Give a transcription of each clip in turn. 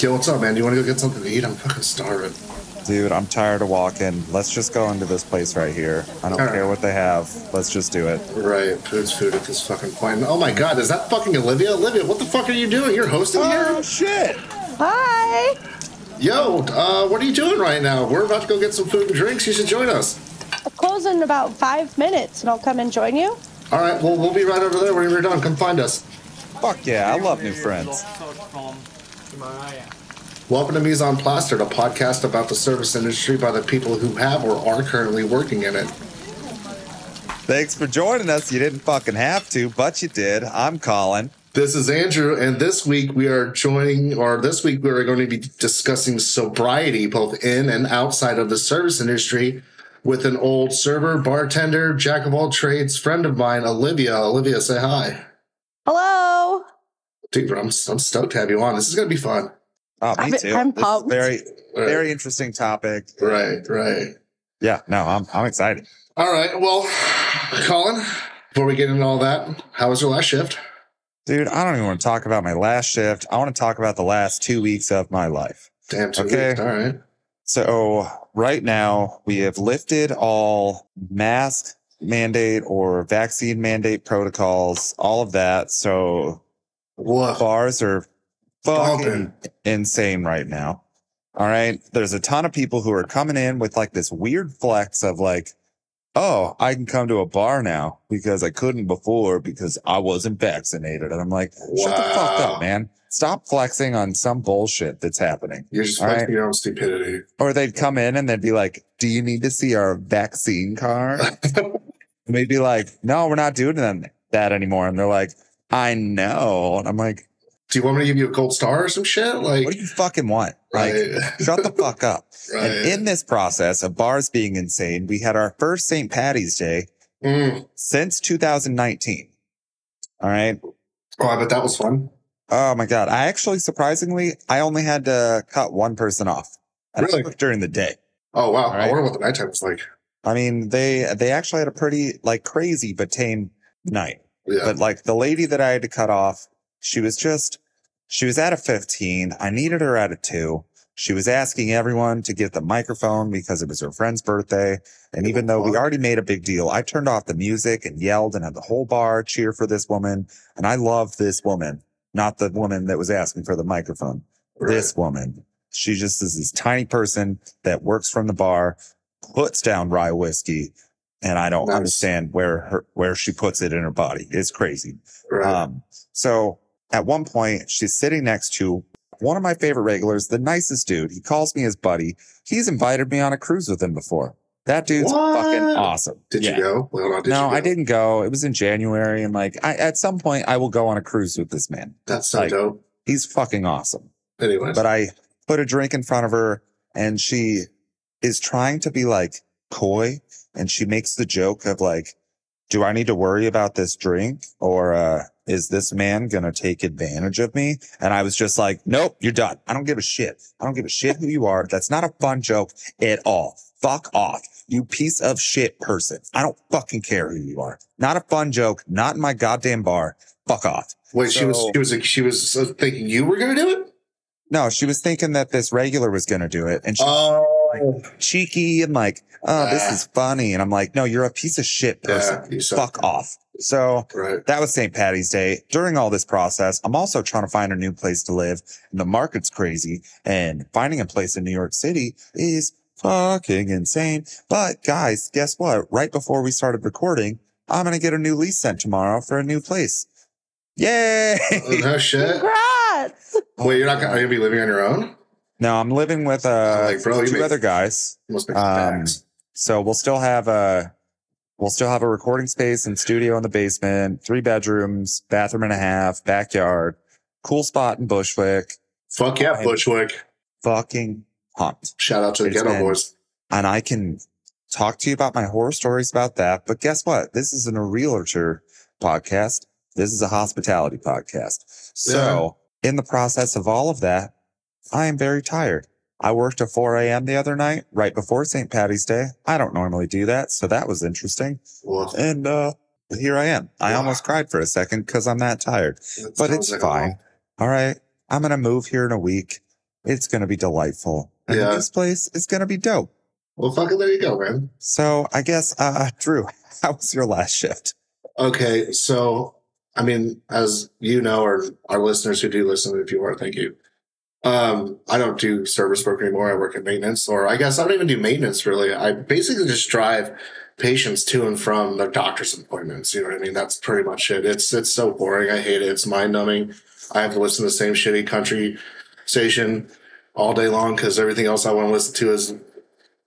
Yo, what's up, man? Do you want to go get something to eat? I'm fucking starving. Dude, I'm tired of walking. Let's just go into this place right here. I don't All right. care what they have. Let's just do it. Right, food's food at this fucking point. Oh my god, is that fucking Olivia? Olivia, what the fuck are you doing? You're hosting here? Oh shit! Hi. Yo, uh, what are you doing right now? We're about to go get some food and drinks. You should join us. I'll close in about five minutes and I'll come and join you. All right, well, we'll be right over there when you're done. Come find us. Fuck yeah, I love new friends. From Himalaya. Welcome to Mise en Plaster, the podcast about the service industry by the people who have or are currently working in it. Thanks for joining us. You didn't fucking have to, but you did. I'm Colin. This is Andrew, and this week we are joining, or this week we are going to be discussing sobriety, both in and outside of the service industry, with an old server, bartender, jack of all trades friend of mine, Olivia. Olivia, say hi. Hello. Dude, I'm, I'm stoked to have you on. This is going to be fun. Oh, me I'm- too. I'm This is pumped. very, Right. very interesting topic. Right, right. Yeah, no, I'm, I'm excited. All right. Well, Colin, before we get into all that, how was your last shift? Dude, I don't even want to talk about my last shift. I want to talk about the last two weeks of my life. Damn, two Okay. weeks. All right. So right now we have lifted all mask mandate or vaccine mandate protocols, all of that. So Woof. bars are fucking Bumping. insane right now. All right. There's a ton of people who are coming in with like this weird flex of like, oh, I can come to a bar now because I couldn't before because I wasn't vaccinated. And I'm like, shut the fuck up, man. Stop flexing on some bullshit that's happening. You're just flexing right. your own stupidity. Or they'd come in and they'd be like, Do you need to see our vaccine card? and we'd be like, No, we're not doing that anymore. And they're like, I know. And I'm like, Do you want me to give you a gold star or some shit? Like, What do you fucking want? Like, right, shut the fuck up. right. And in this process of bars being insane, we had our first St. Patty's Day Mm. since 2019. All right. Oh, I bet that was fun. Oh my God. I actually, surprisingly, I only had to cut one person off. I Really? during the day. Oh wow! I wonder what the nighttime was like. I mean, they they actually had a pretty like crazy but tame night. Yeah, But like the lady that I had to cut off, she was just she was at a 15. I needed her at a two. She was asking everyone to get the microphone because it was her friend's birthday. And oh, even though we already made a big deal, I turned off the music and yelled and had the whole bar cheer for this woman. And I love this woman, not the woman that was asking for the microphone right. this woman. She just is this tiny person that works from the bar, puts down rye whiskey, and I don't Nice. understand where her where she puts it in her body. It's crazy. Right. Um, so at one point, she's sitting next to one of my favorite regulars, the nicest dude. He calls me his buddy. He's invited me on a cruise with him before. That dude's What? fucking awesome. did Yeah. you go? Well, no, did no, you go? I didn't go. It was in January, and like, I, at some point, I will go on a cruise with this man. That's so like- dope. He's fucking awesome Anyways, but I put a drink in front of her and she is trying to be like coy and she makes the joke of like, do I need to worry about this drink or, uh, is this man going to take advantage of me? And I was just like, nope, you're done. I don't give a shit. I don't give a shit who you are. That's not a fun joke at all. Fuck off. You piece of shit person. I don't fucking care who you are. Not a fun joke. Not in my goddamn bar. Fuck off. wait, she was she was she was uh, thinking you were gonna do it. No, she was thinking that this regular was going to do it. And she Oh, cheeky and like, oh, this is funny. And I'm like, no, you're a piece of shit person. yeah, you suck. Fuck off. So Right. that was St. Patty's Day. During all this process, I'm also trying to find a new place to live. And the market's crazy and finding a place in New York City is fucking insane. But guys, guess what? Right before we started recording, I'm going to get a new lease sent tomorrow for a new place. Yay! Oh, no shit. Congrats. Wait, you're not gonna, are you gonna be living on your own? No, I'm living with, uh, Like, bro, two other guys. You must make some Um. So we'll still have a we'll still have a recording space and studio in the basement, three bedrooms, bathroom and a half, backyard, cool spot in Bushwick. Fuck yeah, Bushwick. Fucking pumped. Shout out to the Ghetto Boys. And I can talk to you about my horror stories about that. But guess what? This isn't a realtor podcast. This is a hospitality podcast. So in the process of all of that, I am very tired. I worked at 4 a.m. the other night, right before St. Patty's Day. I don't normally do that, so that was interesting. Well, And uh here I am. I Wow. almost cried for a second because I'm that tired. that But it's like fine. All right. I'm gonna move here in a week. It's going to be delightful. And Yeah. this place is going to be dope. Well, fucking there you go, man. So I guess, uh, Drew, how was your last shift? Okay, so I mean, as you know, or our listeners who do listen, if you are, thank you. Um, I don't do service work anymore. I work in maintenance, or I guess I don't even do maintenance really. I basically just drive patients to and from their doctor's appointments. You know what I mean? That's pretty much it. It's it's so boring. I hate it. It's mind numbing. I have to listen to the same shitty country station all day long because everything else I want to listen to is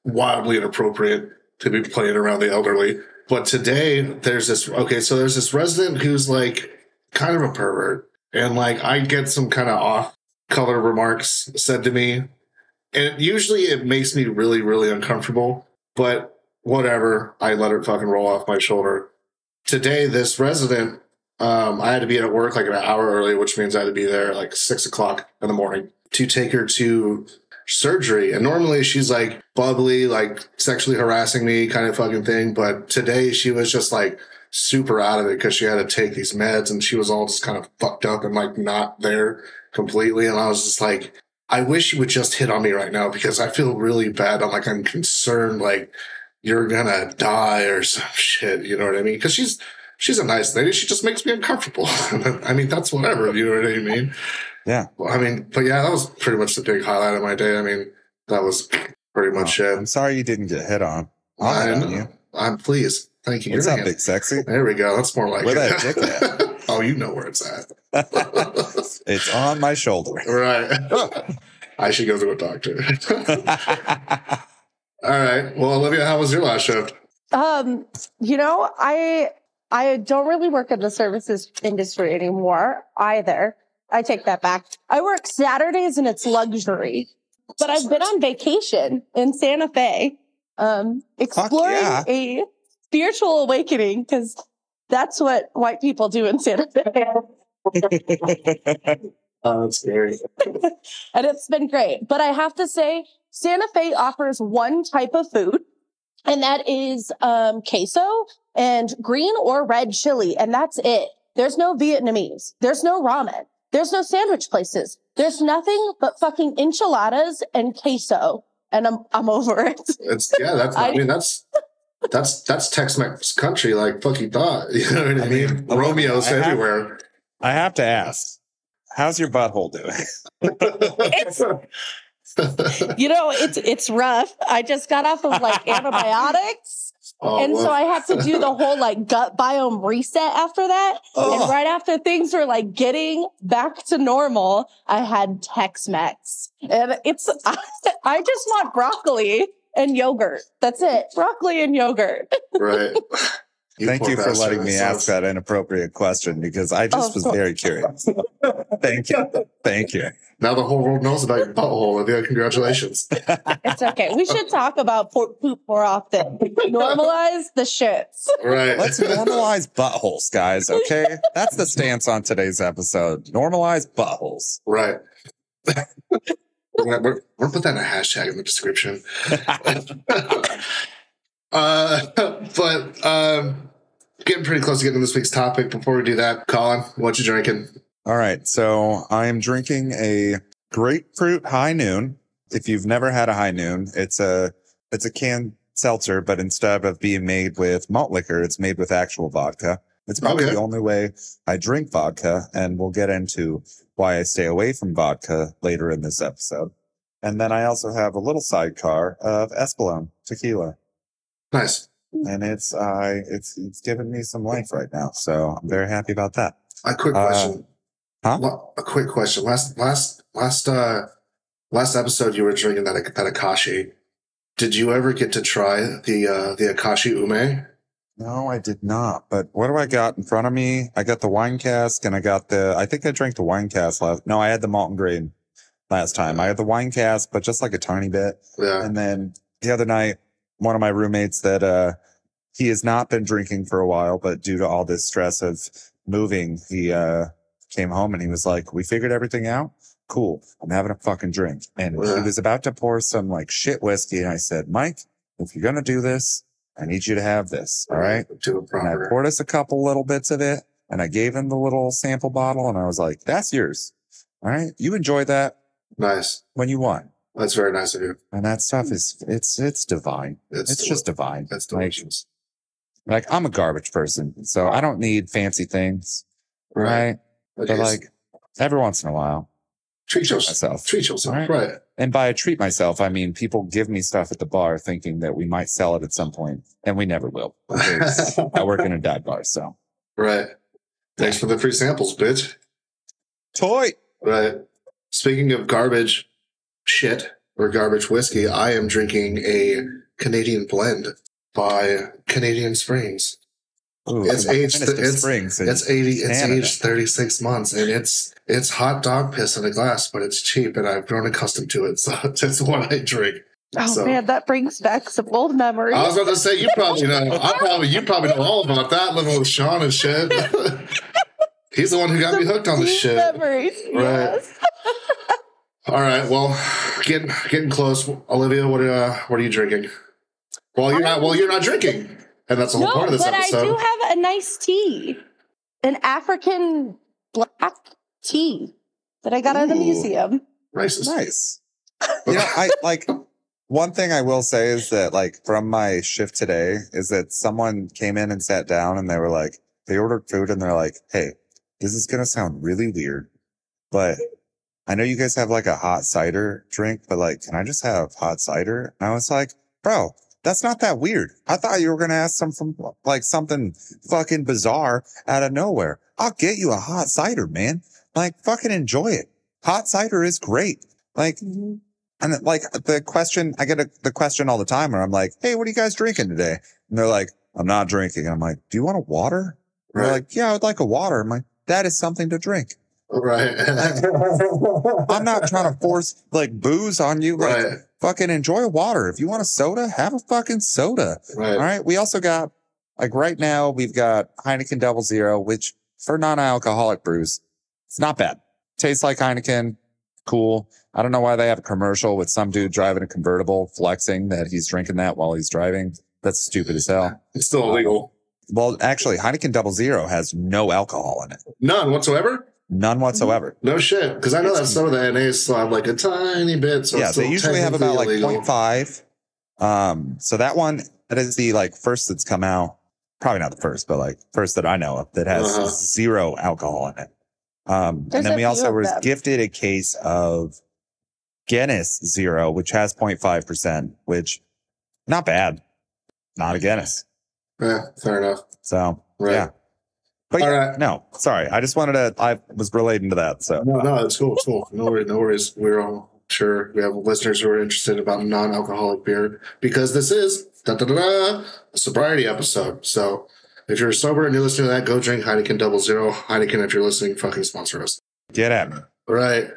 wildly inappropriate to be playing around the elderly. But today there's this okay, so there's this resident who's like kind of a pervert. And like I get some kind of off color remarks said to me. And usually it makes me really, really uncomfortable. But whatever. I let it fucking roll off my shoulder. Today, this resident, um, I had to be at work like an hour early, which means I had to be there like six o'clock in the morning to take her to surgery. And normally she's like bubbly, like sexually harassing me kind of fucking thing. But today she was just like super out of it because she had to take these meds and she was all just kind of fucked up and like not there completely. And I was just like, I wish you would just hit on me right now because I feel really bad. I'm like, I'm concerned, like you're gonna die or some shit. You know what I mean? Because she's she's a nice lady. She just makes me uncomfortable. I mean, that's whatever. You know what I mean? Yeah. Well, I mean, but yeah, that was pretty much the big highlight of my day. I mean, that was pretty much Oh, it. I'm sorry you didn't get hit on. Hit on I'm, you. I'm pleased. Thank you. What's Your up, big sexy? There we go. That's more like Where it. that dick at? oh, you know where it's at. It's on my shoulder. right. I should go to a doctor. All right. Well, Olivia, how was your last shift? Um, you know, I I don't really work in the services industry anymore either. I take that back. I work Saturdays and it's luxury. But I've been on vacation in Santa Fe, um, exploring yeah. a spiritual awakening because that's what white people do in Santa Fe. Oh, that's scary. and it's been great. But I have to say, Santa Fe offers one type of food, and that is um, queso and green or red chili, and that's it. There's no Vietnamese. There's no ramen. There's no sandwich places. There's nothing but fucking enchiladas and queso, and I'm I'm over it. It's yeah. That's. I, I- mean, that's that's that's Tex-Mex country, like fucking thought. You know what I, I mean? mean, Romeo's I have- everywhere. I have to ask, how's your butthole doing? It's you know it's it's rough. I just got off of like antibiotics. oh, and well, so I had to do the whole like gut biome reset after that. Oh. And right after things were like getting back to normal, I had Tex Mex. And it's, I, I just want broccoli and yogurt. That's it. Broccoli and yogurt. right. Thank you for bastard. letting me That ask that inappropriate question because I just Oh, was so- very curious. Thank you. Thank you. Now the whole world knows about your butthole. Olivia. Congratulations. It's okay. We should talk about por- poop more often. Normalize the shits. Right. Let's normalize buttholes, guys. Okay. That's the stance on today's episode. Normalize buttholes. Right. we're, gonna, we're, we're gonna put that in a hashtag in the description. uh, but um, getting pretty close to getting to this week's topic. Before we do that, Colin, what you drinking? All right. So I am drinking a grapefruit high noon. If you've never had a high noon, it's a, it's a canned seltzer, but instead of being made with malt liquor, it's made with actual vodka. It's probably Okay. the only way I drink vodka. And we'll get into why I stay away from vodka later in this episode. And then I also have a little sidecar of Espolón tequila. Nice. And it's, uh, it's, it's giving me some life right now. So I'm very happy about that. A quick Uh, question. huh? A quick question. Last last last uh last episode you were drinking that that Akashi. Did you ever get to try the uh the Akashi Ume? No, I did not. But what do I got in front of me? I got the wine cask and I got the, I think I drank the wine cask last. No, I had the Malton Grain last time. I had the wine cask, but just like a tiny bit. Yeah. And then the other night, one of my roommates that, uh, he has not been drinking for a while, but due to all this stress of moving, he, uh, came home and he was like, we figured everything out. Cool. I'm having a fucking drink. And he was about to pour some like shit whiskey. And I said, Mike, if you're going to do this, I need you to have this. All right. Do it And I poured us a couple little bits of it and I gave him the little sample bottle and I was like, that's yours. All right. You enjoy that. Nice. when you want. That's very nice of you. And that stuff is it's it's divine. It's, It's just divine. Like, delicious. like I'm a garbage person, so I don't need fancy things, right? Okay, But so like every once in a while, treat yourself. myself. Treat yourself. Right. Right. And by a treat myself, I mean people give me stuff at the bar thinking that we might sell it at some point, and we never will. I work in a dive bar, so Right. Thanks for the free samples, bitch. toy. Right. Speaking of garbage shit or garbage whiskey, I am drinking a Canadian blend by Canadian Springs. Ooh, It's aged- it's- Springs It's eighty. It's Canada. aged thirty six months, and it's it's hot dog piss in a glass, but it's cheap, and I've grown accustomed to it. So that's what I drink. Oh So- man, that brings back some old memories. I was about to say you probably know. I probably you probably know all about that living with Sean and shit. He's the one who got me hooked on the shit. Memories. Right. Yes. All right. Well, getting getting close. Olivia, what uh, what are you drinking? Well, you're not. Well, you're not drinking, and that's the whole No, part of this but I episode. do have a nice tea, an African black tea that I got at the museum. Nice, Nice. You know, I like one thing I will say is that like from my shift today is that someone came in and sat down and they were like, they ordered food and they're like, Hey, this is going to sound really weird, but I know you guys have like a hot cider drink, but like, can I just have hot cider? And I was like, bro, that's not that weird. I thought you were going to ask some from like something fucking bizarre out of nowhere. I'll get you a hot cider, man. Like fucking enjoy it. Hot cider is great. Like, mm-hmm. and like the question, I get a, the question all the time where I'm like, Hey, what are you guys drinking today? And they're like, I'm not drinking. I'm like, do you want a water? And They're like, yeah, I would like a water. I'm like, that is something to drink. Right. I'm not trying to force like booze on you. Like, Right. fucking enjoy water. If you want a soda, have a fucking soda. Right. All right. We also got like right now we've got Heineken Double Zero, which for non-alcoholic brews, it's not bad. Tastes like Heineken. Cool. I don't know why they have a commercial with some dude driving a convertible flexing that he's drinking that while he's driving. That's stupid as hell. It's still illegal. Well, actually, Heineken Double Zero has no alcohol in it. None whatsoever. None whatsoever. No shit. Because I know that some of the NAs still have like a tiny bit. So yeah, they usually have about like technically illegal. 0.5. Um, so that one, that is the like first that's come out. Probably not the first, but like first that I know of that has Uh-huh. zero alcohol in it. Um, There's and then we also of were them. gifted a case of Guinness Zero, which has 0.5%, which not bad. Not a Guinness. Yeah, fair enough. So Right. yeah. But All yeah, right. no, sorry. I just wanted to, I was relating to that. So No, no, it's cool. It's cool. No worries. No worries. We're all sure we have listeners who are interested about non-alcoholic beer because this is da, da, da, da, a sobriety episode. So if you're sober and you're listening to that, go drink Heineken Double Zero. Heineken, if you're listening, fucking sponsor us. get at me. Right.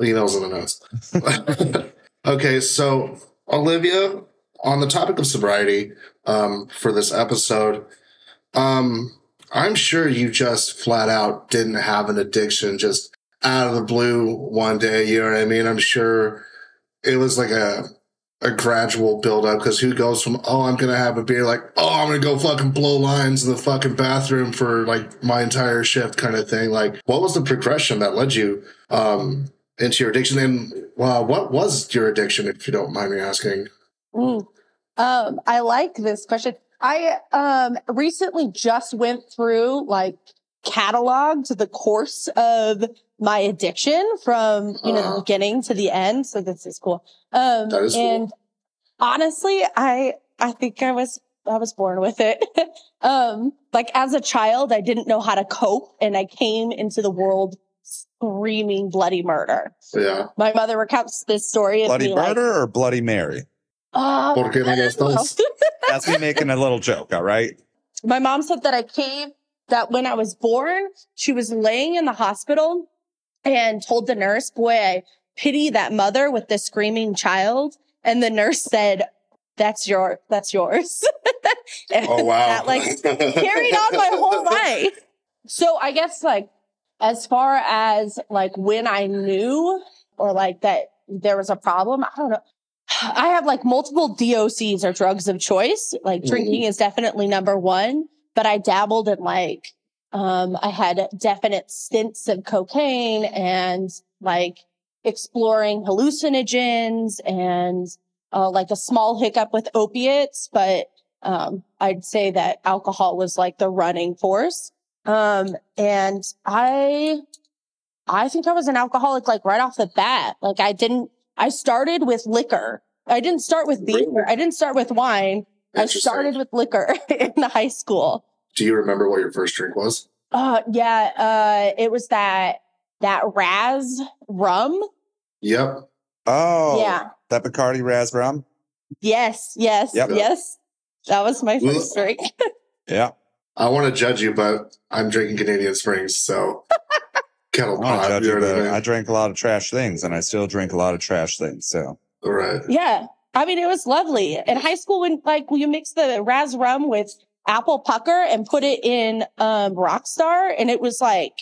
Emails in the notes. okay, so Olivia, on the topic of sobriety, um, for this episode, um, I'm sure you just flat out didn't have an addiction just out of the blue one day. You know what I mean? I'm sure it was like a a gradual build up because who goes from oh I'm gonna have a beer like oh I'm gonna go fucking blow lines in the fucking bathroom for like my entire shift kind of thing. Like what was the progression that led you um into your addiction and uh, what was your addiction if you don't mind me asking? Mm. Um, I like this question. I um recently just went through like cataloged the course of my addiction from you know Uh-huh. the beginning to the end. So this is cool. Um That is cool. and honestly, I I think I was I was born with it. um like as a child, I didn't know how to cope and I came into the world screaming bloody murder. Yeah. My mother recounts this story Bloody me like murder or Bloody Mary? uh, Porque no las dos. That's me making a little joke. All right. my mom said that I came that when I was born, she was laying in the hospital and told the nurse, boy, I pity that mother with the screaming child. And the nurse said, that's your, that's yours. And Oh wow. that like carried on my whole life. So I guess like as far as like when I knew or like that there was a problem, I don't know. I have like multiple DOCs or drugs of choice. Like drinking is definitely number one, but I dabbled in like, um, I had definite stints of cocaine and like exploring hallucinogens and uh, like a small hiccup with opiates, but um, I'd say that alcohol was like the running force. Um, and I, I think I was an alcoholic like right off the bat. Like I didn't, I started with liquor. I didn't start with beer. Really? I didn't start with wine. I started with liquor in the high school. Do you remember what your first drink was? Uh, yeah, uh, it was that, that Raz rum. Yep. Oh, Yeah. That Bacardi Raz rum. Yes, yes, Yep. yes. That was my Well- first drink. Yeah. I want to judge you, but I'm drinking Canadian Springs, so kettle I pot. You you, know I mean? I drank a lot of trash things and I still drink a lot of trash things. So right, yeah. I mean, it was lovely. In high school, when like you mix the Raz rum with apple pucker and put it in um Rockstar, and it was like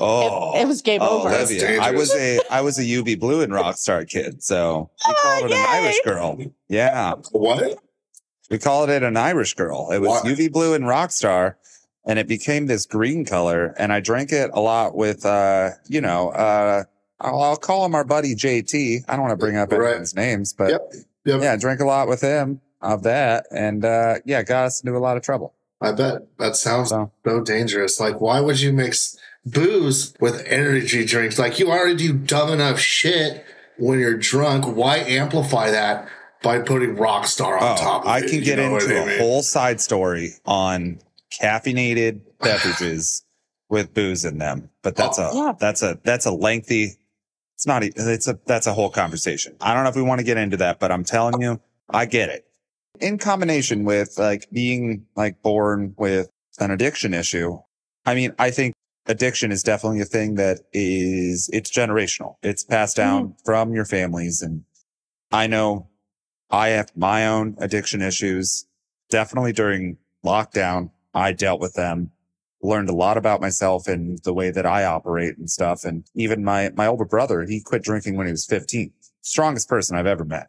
Oh, it, it was game oh, over. that's I was a I was a UV Blue and Rockstar kid, so we Oh, called it yay. an Irish girl. Yeah, What? we called it an Irish girl. It was Why? UV Blue and Rockstar, and it became this green color. And I drank it a lot with, uh, you know, uh, I'll, I'll call him our buddy JT. I don't want to bring up Right. anyone's names, but Yep. Yep. yeah, I drank a lot with him of that, and uh, yeah, got us into a lot of trouble. I bet that sounds So so dangerous. Like, why would you mix booze with energy drinks? Like, you already do dumb enough shit when you're drunk. Why amplify that by putting Rockstar on Oh, top of I can You get into I a mean? whole side story on caffeinated beverages with booze in them, but that's oh, a Yeah. that's a that's a lengthy. It's not. It's a that's a whole conversation. I don't know if we want to get into that, but I'm telling you, I get it. In combination with like being like born with an addiction issue, I mean, I think addiction is definitely a thing that is it's generational. It's passed down mm. from your families, and I know I have my own addiction issues. Definitely during lockdown, I dealt with them, learned a lot about myself and the way that I operate and stuff. And even my, my older brother, he quit drinking when he was 15. Strongest person I've ever met.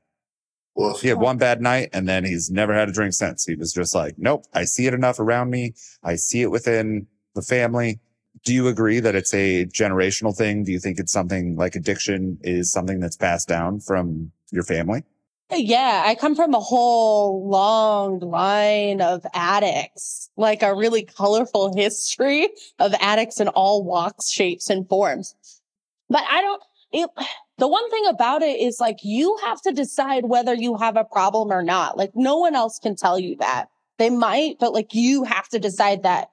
Woof. He had one bad night and then he's never had a drink since. He was just like, nope, I see it enough around me. I see it within the family. Do you agree that it's a generational thing? Do you think it's something like addiction is something that's passed down from your family? Yeah, I come from a whole long line of addicts, like a really colorful history of addicts in all walks, shapes, and forms. But I don't, it, the one thing about it is like you have to decide whether you have a problem or not. Like no one else can tell you that. They might, but like you have to decide that.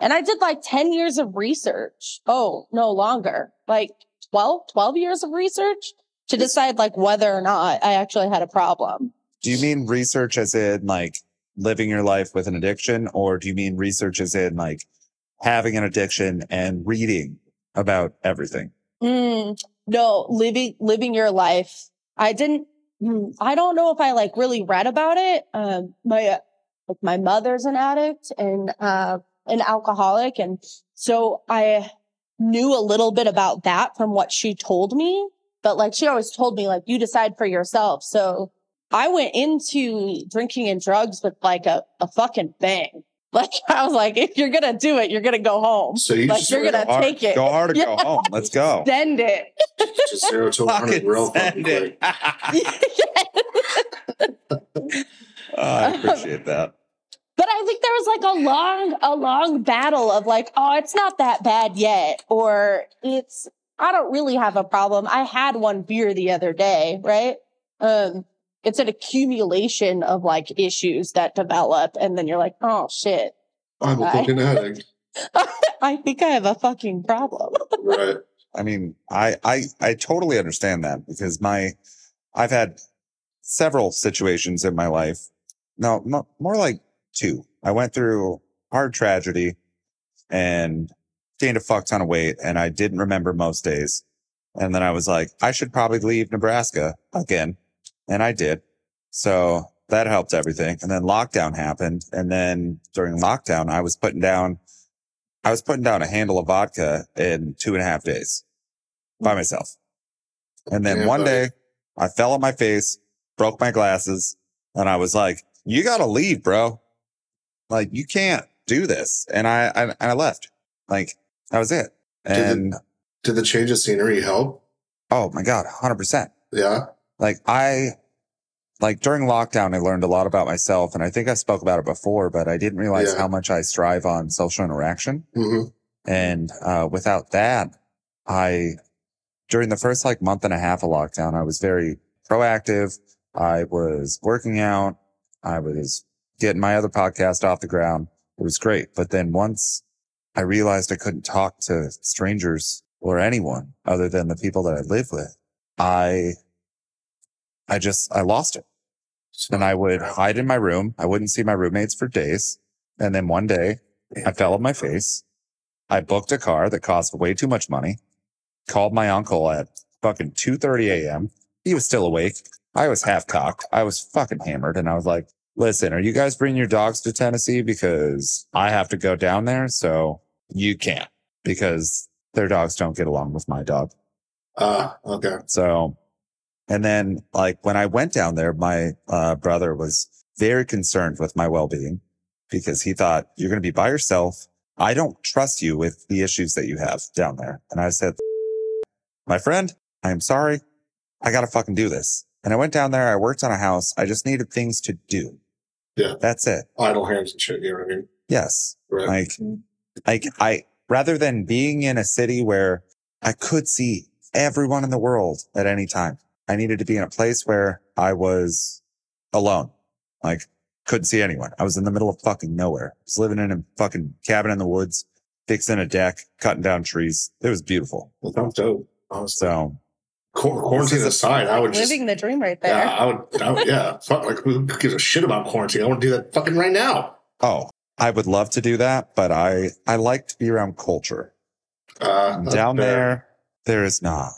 And I did like 10 years of research. Oh, no longer, like 12, 12 years of research to decide like whether or not I actually had a problem. Do you mean research as in like living your life with an addiction, or do you mean research as in like having an addiction and reading about everything? Mm, no, living living your life. I didn't. mm, I don't know if I like really read about it. Um, my like my mother's an addict and uh an alcoholic, and so I knew a little bit about that from what she told me. But like she always told me, like you decide for yourself. So I went into drinking and drugs with like a, a fucking bang. Like I was like, if you're gonna do it, you're gonna go home. So you like, you're gonna hard, take it. Go hard or go home. Let's go. Send it. just zero to 100 Fucking real fucking send quick. it. Oh, I appreciate that. But I think there was like a long, a long battle of like, oh, it's not that bad yet, or it's, I don't really have a problem. I had one beer the other day, right? Um, it's an accumulation of like issues that develop, and then you're like, oh shit, I'm a fucking addict. I think I have a fucking problem. Right. I mean, I, I, I totally understand that because my, I've had several situations in my life. No, mo- more like two. I went through hard tragedy and gained a fuck ton of weight and I didn't remember most days. And then I was like, I should probably leave Nebraska again. And I did. So that helped everything. And then lockdown happened. And then during lockdown, I was putting down, I was putting down a handle of vodka in two and a half days by hmm. myself. And then one buddy. day I fell on my face, broke my glasses, and I was like, you got to leave, bro. Like you can't do this. And I, I, and I left. Like that was it. Did it- And Did the change of scenery help? Oh my God, 100%. Yeah. Like I, like during lockdown, I learned a lot about myself and I think I spoke about it before, but I didn't realize Yeah. how much I strive on social interaction. hmm And, uh, without that, I, during the first like month and a half of lockdown, I was very proactive. I was working out. I was getting my other podcast off the ground. It was great. But then once I realized I couldn't talk to strangers or anyone other than the people that I live with, I, I just, I lost it. And I would hide in my room. I wouldn't see my roommates for days. And then one day I fell on my face. I booked a car that cost way too much money, called my uncle at fucking 2.30 a.m. He was still awake. I was half cocked. I was fucking hammered. And I was like, listen, are you guys bringing your dogs to Tennessee? Because I have to go down there. So you can't because their dogs don't get along with my dog. Uh, okay. So, and then like when I went down there, my uh, brother was very concerned with my well-being because he thought you're going to be by yourself. I don't trust you with the issues that you have down there. And I said, my friend, I'm sorry. I got to fucking do this. And I went down there. I worked on a house. I just needed things to do. Yeah. That's it. Idle hands and shit. You know what I mean? Yes. Right. Like, like I, rather than being in a city where I could see everyone in the world at any time, I needed to be in a place where I was alone. Like, couldn't see anyone. I was in the middle of fucking nowhere. I was living in a fucking cabin in the woods, fixing a deck, cutting down trees. It was beautiful. well, sounds dope. Honestly. So, quarantine aside, I would just. Living the dream right there. Yeah, I would. I would yeah. Fuck, like, who gives a shit about quarantine? I want to do that fucking right now. oh, I would love to do that, but I, I like to be around culture. Uh, Down fair. there, there is not.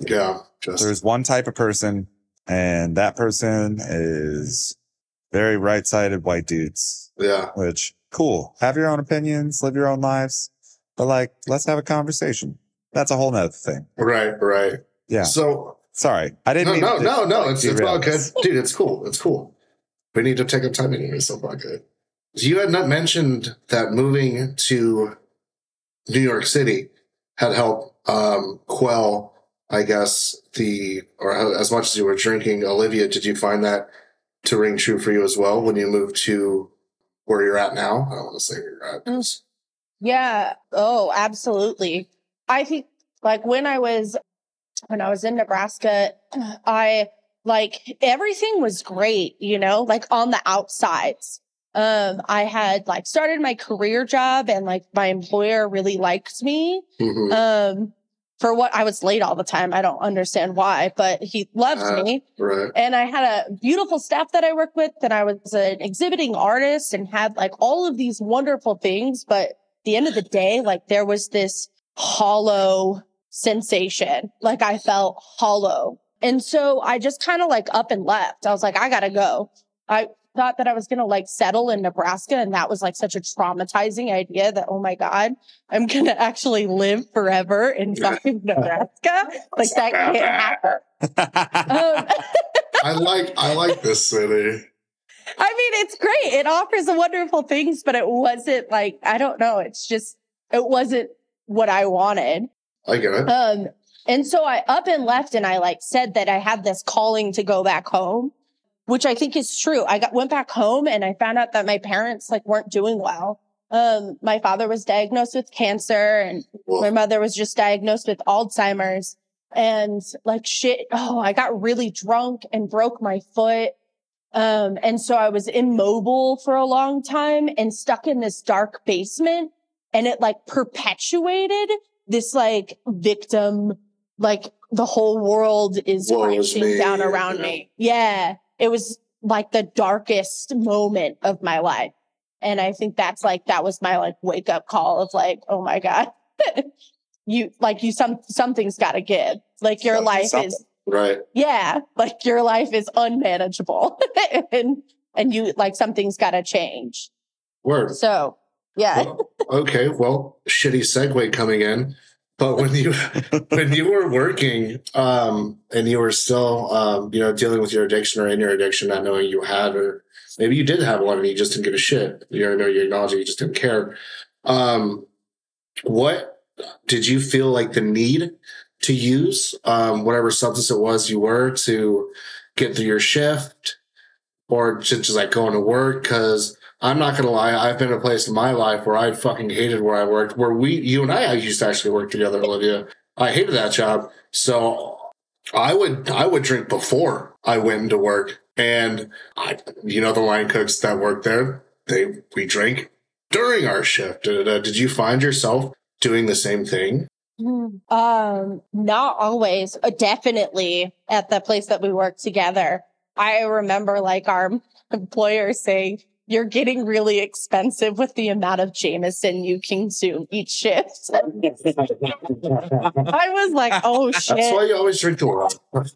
Yeah. Just. There's one type of person, and that person is very right sided white dudes, yeah. which cool. Have your own opinions, live your own lives, but like, let's have a conversation. That's a whole nother thing. Right. Right. Yeah. So Sorry. I didn't no, mean no, to, no, no. like, It's it's all good, dude. It's cool. It's cool. We need to take up time anyway. So all good. You had not mentioned that moving to New York City had helped um, quell, I guess, the or as much as you were drinking. Olivia, did you find that to ring true for you as well when you moved to where you're at now? I don't want to say where you're at. 'cause- Yeah. Oh, absolutely. I think like when I was when I was in Nebraska, I like everything was great, you know, like on the outsides. Um, I had like started my career job and like my employer really liked me. Mhm. Um, for what I was late all the time. I don't understand why, but he loved Uh, me. right. And I had a beautiful staff that I worked with, and I was an exhibiting artist and had like all of these wonderful things. But the end of the day, like there was this hollow sensation. Like I felt hollow. And so I just kind of like up and left. I was like, I gotta go. I thought that I was gonna like settle in Nebraska. And that was like such a traumatizing idea that, oh my God, I'm gonna actually live forever in fucking Nebraska. Like that can't happen. Um, I like I like this city. I mean, it's great. It offers wonderful things, but it wasn't like, I don't know. It's just, it wasn't what I wanted. I get it. Um, and so I up and left and I like said that I had this calling to go back home, which I think is true. I got, went back home and I found out that my parents like weren't doing well. Um, my father was diagnosed with cancer and my mother was just diagnosed with Alzheimer's and like shit. Oh, I got really drunk and broke my foot. Um, and so I was immobile for a long time and stuck in this dark basement and it like perpetuated this like victim, like the whole world is crashing down around yeah. me. Yeah. It was like the darkest moment of my life. And I think that's like, that was my like wake up call of like, oh my God, you like you, some, something's got to give. Like your Something, life something. is, right. yeah, like your life is unmanageable and, and you like something's got to change. Word. So yeah. Well, okay, well, shitty segue coming in. But when you when you were working um, and you were still um, you know dealing with your addiction or in your addiction, not knowing you had or maybe you did have one and you just didn't give a shit. You know, you acknowledge you just didn't care. Um, what did you feel like the need to use um, whatever substance it was you were to get through your shift or just, just like going to work? Because I'm not gonna lie, I've been a place in my life where I fucking hated where I worked. Where we, you and I, used to actually work together, Olivia. I hated that job, so I would I would drink before I went into work, and I, you know, the line cooks that work there, they we drink during our shift. Did, you find yourself doing the same thing? Um, not always. Uh, definitely at the place that we work together. I remember like our employer saying, you're getting really expensive with the amount of Jameson you consume each shift. I was like, oh shit. That's why you always drink the water.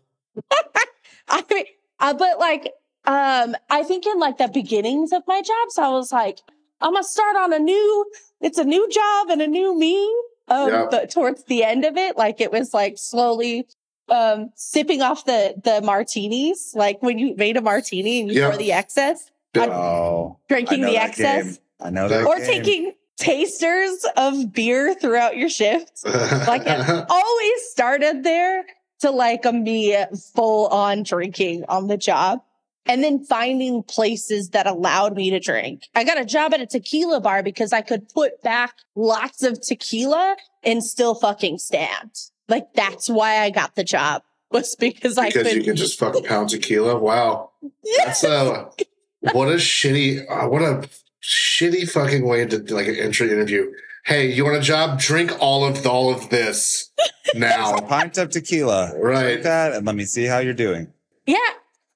I mean, uh, but like, um, I think in like the beginnings of my jobs, I was like, I'm gonna start on a new, it's a new job and a new me. Um, Yeah. but towards the end of it, like it was like slowly, um, sipping off the, the martinis, like when you made a martini and you Yeah. pour the excess, Oh, drinking the excess game. I know that. or game. taking tasters of beer throughout your shift. Like it always started there to like a me full on drinking on the job and then finding places that allowed me to drink. I got a job at a tequila bar because I could put back lots of tequila and still fucking stand. Like that's why I got the job was because I because you can just fucking pound tequila. Wow, that's uh, what a shitty, uh, what a shitty fucking way to like an entry interview. Hey, you want a job? Drink all of all of this now. pint of tequila. Right. Drink that, and let me see how you're doing. Yeah.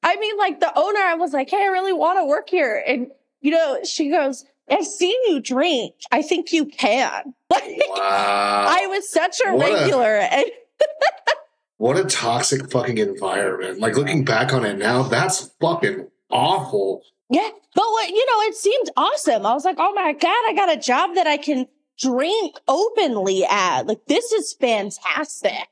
I mean, like the owner, I was like, Hey, I really want to work here. And, you know, she goes, I've seen you drink. I think you can. Like, Wow. I was such a What a- regular. and what a toxic fucking environment. Like looking back on it now, that's fucking awful. Yeah. But what, you know, it seemed awesome. I was like, Oh my God, I got a job that I can drink openly at. Like, this is fantastic.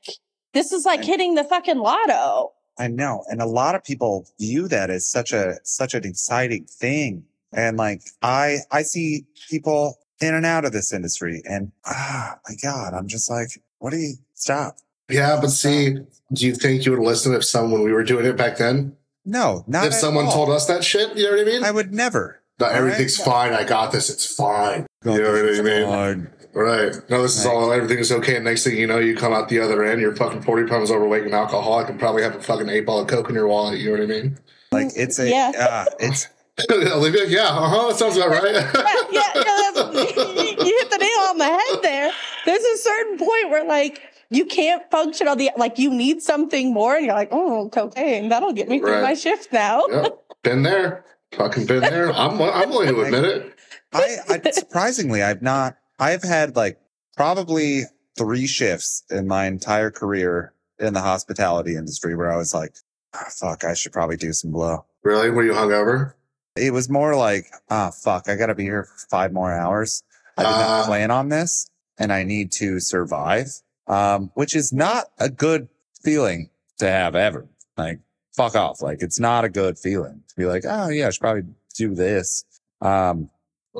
This is like hitting the fucking lotto. I know, and a lot of people view that as such a such an exciting thing. And like I I see people in and out of this industry, and ah, my God, I'm just like, what do you stop? Yeah, but see, do you think you would listen if someone we were doing it back then? No, not if at someone all. told us that shit, you know what I mean? I would never. No, all right? everything's fine. I got this. It's fine. You know what I mean? God. Right. No, this is all, everything is okay. And next thing you know, you come out the other end, you're fucking 40 pounds overweight and alcoholic and probably have a fucking eight ball of Coke in your wallet. You know what I mean? Like it's a Yeah. uh, it's Olivia, yeah, uh huh. That sounds about right. yeah, yeah, that's, you hit the nail on the head there. There's a certain point where like you can't function on the like you need something more, and you're like, oh, cocaine, that'll get me through Right. my shift now. Yep. Been there. Fucking been there. I'm, I'm willing to admit it. I, I surprisingly I've not I've had like probably three shifts in my entire career in the hospitality industry where I was like, ah, fuck, I should probably do some blow. Really? Were you hungover? It was more like, ah, fuck, I gotta be here for five more hours. I did Uh. not plan on this and I need to survive. Um, which is not a good feeling to have ever. Like, fuck off. Like, it's not a good feeling to be like, oh yeah, I should probably do this. Um,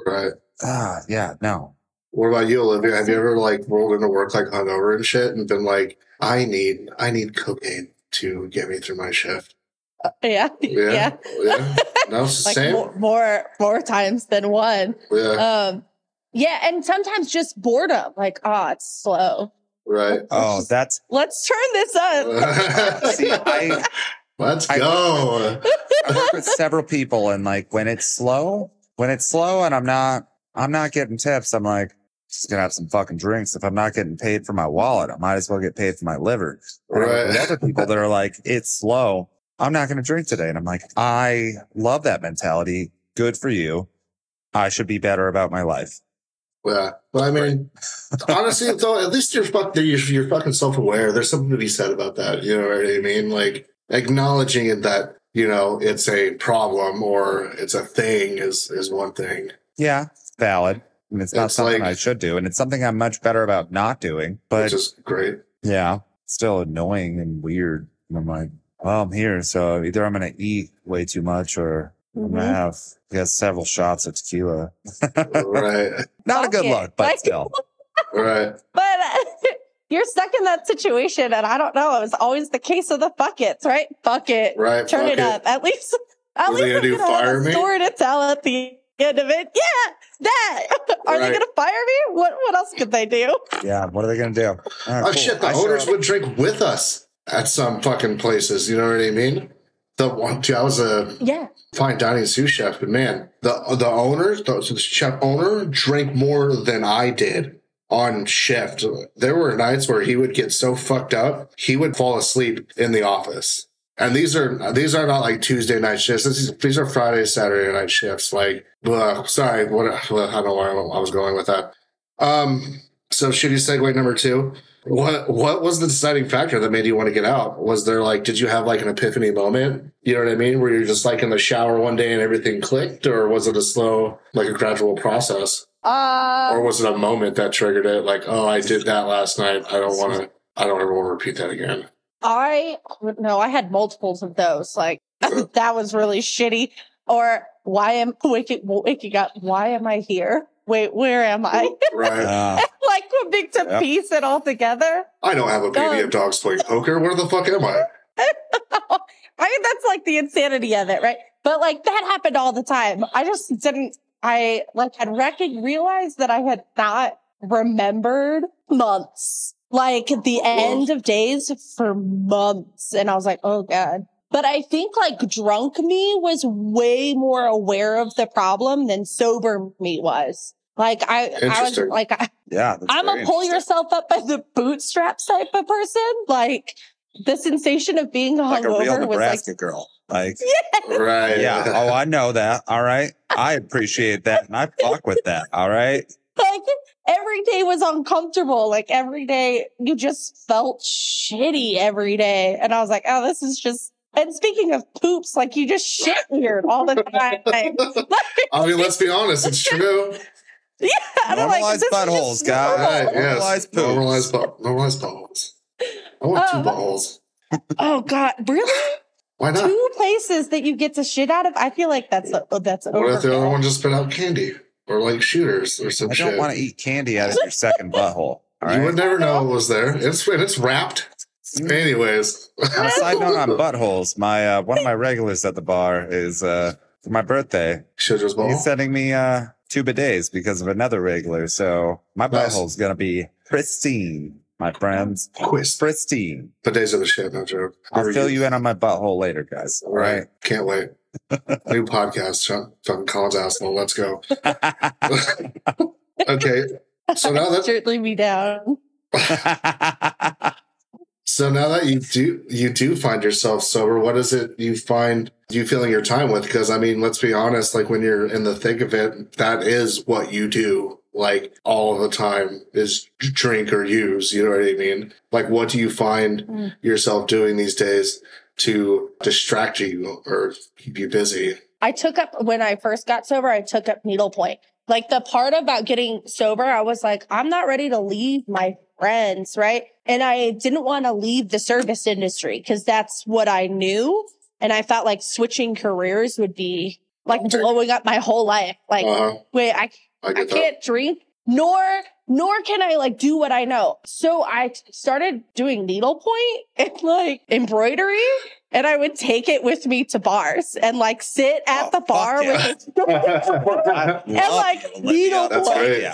Right. ah, yeah, no. What about you, Olivia? Have you ever like rolled into work like hungover and shit and been like, I need, I need cocaine to get me through my shift? Yeah, Yeah. yeah. Yeah. No, it's the Like same. more, more, more times than one. Yeah. Um, yeah, and sometimes just boredom. Like, oh, it's slow. Right. Oh, that's Let's turn this up. see, I, Let's I- go. I work with several people and like when it's slow, when it's slow and I'm not, I'm not getting tips, I'm like, just gonna have some fucking drinks. If I'm not getting paid for my wallet, I might as well get paid for my liver. And I work with Right. other people that are like, it's slow. I'm not gonna drink today. And I'm like, I love that mentality. Good for you. I should be better about my life. Yeah. But I mean, honestly, though, at least you're, fuck, you're, you're fucking self aware. There's something to be said about that. You know what I mean? Like acknowledging it that, you know, it's a problem or it's a thing is, is one thing. Yeah, valid. And it's not It's something like- I should do. And it's something I'm much better about not doing. But which is great. Yeah, still annoying and weird. And I'm like, well, I'm here, so either I'm gonna eat way too much or I'm gonna Mhm. have I guess several shots of tequila. right. Not a good look, but Like- still. Right. But uh, you're stuck in that situation. And I don't know. It was always the case of the buckets, right? Bucket. Right. Turn fuck it up. At least, at Were they least gonna I'm do have fire a me? story to tell at the end of it. Yeah, that. Are they gonna fire me? What What else could they do? Yeah. What are they going to do? All right, Oh cool. shit! The I owners up- would drink with us at some fucking places. You know what I mean? The one, dude, I was a Yeah. Fine dining sous chef, but man, the the owner, the, the chef owner, drank more than I did on shift. There were nights where he would get so fucked up, he would fall asleep in the office. And these are these are not like Tuesday night shifts. Is, these are Friday, Saturday night shifts. Like, ugh, sorry, what I don't know where I was going with that. Um, so shitty segue number two. What what was the deciding factor that made you want to get out? Was there like did you have like an epiphany moment? You know what I mean? Where you're just like in the shower one day and everything clicked, or was it a slow, like a gradual process? Uh, Or was it a moment that triggered it? Like, oh, I did that last night. I don't want to. I don't ever want to repeat that again. I no, I had multiples of those. Like that was really shitty. Or why am waking waking up? Why am I here? Wait, where am I? Right. Uh, like coming to Yep. piece it all together. I don't have a baby Um, of dogs playing poker. Where the fuck am I? I mean, that's like the insanity of it, right? But like that happened all the time. I just didn't. I like had recog- realized that I had not remembered months, like the end of days for months, and I was like, oh god. But I think like drunk me was way more aware of the problem than sober me was. Like I, I was Interesting. like, I, yeah. I'm a pull yourself up by the bootstraps type of person. Like the sensation of being like a real hungover was like, Nebraska girl. Like, Right. yeah. Oh, I know that. All right. I appreciate that. And I fuck with that. All right. like every day was uncomfortable. Like every day you just felt shitty every day. And I was like, oh, this is just, and speaking of poops, like you just shit weird all the time. I mean, let's be honest. It's true. yeah. And I'm like, Normalize this is just buttholes, guys. normal. Right. Yes. Normalize poops. Normalize butt. Normalize buttholes. I want two Um, buttholes. Oh God, really? Why not? Two places that you get to shit out of? I feel like that's, a, that's What if the other one just spit out candy or like shooters or some shit. I shit? don't want to eat candy out of your second butthole. All You would never know it was there. It's it's wrapped. Anyways, On a side note on buttholes, my uh, one of my regulars at the bar is uh, for my birthday. should just ball. He's sending me uh, two bidets because of another regular. So my Nice. butthole's gonna be pristine, my friends. Quiz. Pristine. The days of the shit, no joke. I'll Never fill used- you in on my butthole later, guys. All right. Can't wait. New podcast. Chuck- Fucking Colin's asshole. Let's go. Okay. So now that Certainly me down. So now that you do you do find yourself sober, what is it you find you filling your time with? Because I mean, let's be honest, like when you're in the thick of it, that is what you do. Like all the time is drink or use. You know what I mean? Like, what do you find Mm. yourself doing these days to distract you or keep you busy? I took up when I first got sober, I took up needlepoint. Like the part about getting sober, I was like, I'm not ready to leave my friends, right? And I didn't want to leave the service industry because that's what I knew. And I felt like switching careers would be like blowing up my whole life. Like, Uh-huh. wait, I I I can't drink, nor nor can I like do what I know. So I t- started doing needlepoint and like embroidery, and I would take it with me to bars and like sit at Oh, the bar fuck yeah. with it. and like, needle That's point. great.